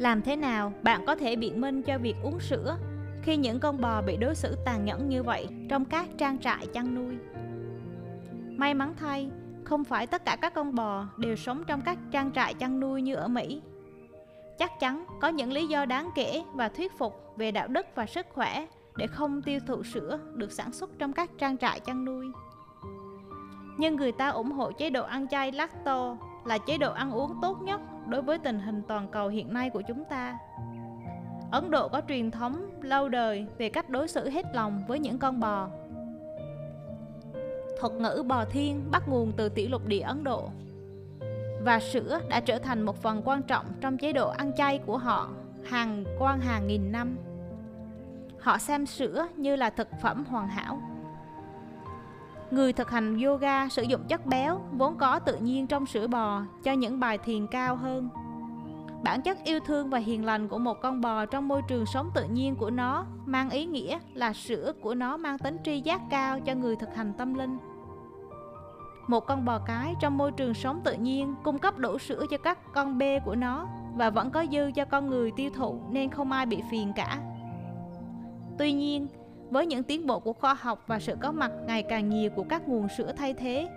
Làm thế nào bạn có thể biện minh cho việc uống sữa khi những con bò bị đối xử tàn nhẫn như vậy trong các trang trại chăn nuôi? May mắn thay, không phải tất cả các con bò đều sống trong các trang trại chăn nuôi như ở Mỹ. Chắc chắn có những lý do đáng kể và thuyết phục về đạo đức và sức khỏe để không tiêu thụ sữa được sản xuất trong các trang trại chăn nuôi. Nhưng người ta ủng hộ chế độ ăn chay lacto là chế độ ăn uống tốt nhất đối với tình hình toàn cầu hiện nay của chúng ta. Ấn Độ có truyền thống lâu đời về cách đối xử hết lòng với những con bò. Thuật ngữ bò thiên bắt nguồn từ tiểu lục địa Ấn Độ và sữa đã trở thành một phần quan trọng trong chế độ ăn chay của họ hàng quan hàng nghìn năm. Họ xem sữa như là thực phẩm hoàn hảo. Người thực hành yoga sử dụng chất béo vốn có tự nhiên trong sữa bò cho những bài thiền cao hơn. Bản chất yêu thương và hiền lành của một con bò trong môi trường sống tự nhiên của nó mang ý nghĩa là sữa của nó mang tính tri giác cao cho người thực hành tâm linh. Một con bò cái trong môi trường sống tự nhiên cung cấp đủ sữa cho các con bê của nó và vẫn có dư cho con người tiêu thụ nên không ai bị phiền cả. Tuy nhiên, với những tiến bộ của khoa học và sự có mặt ngày càng nhiều của các nguồn sữa thay thế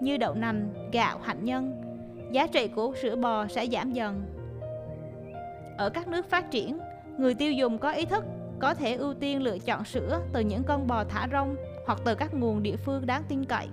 như đậu nành, gạo, hạnh nhân, giá trị của sữa bò sẽ giảm dần. Ở các nước phát triển, người tiêu dùng có ý thức có thể ưu tiên lựa chọn sữa từ những con bò thả rông hoặc từ các nguồn địa phương đáng tin cậy.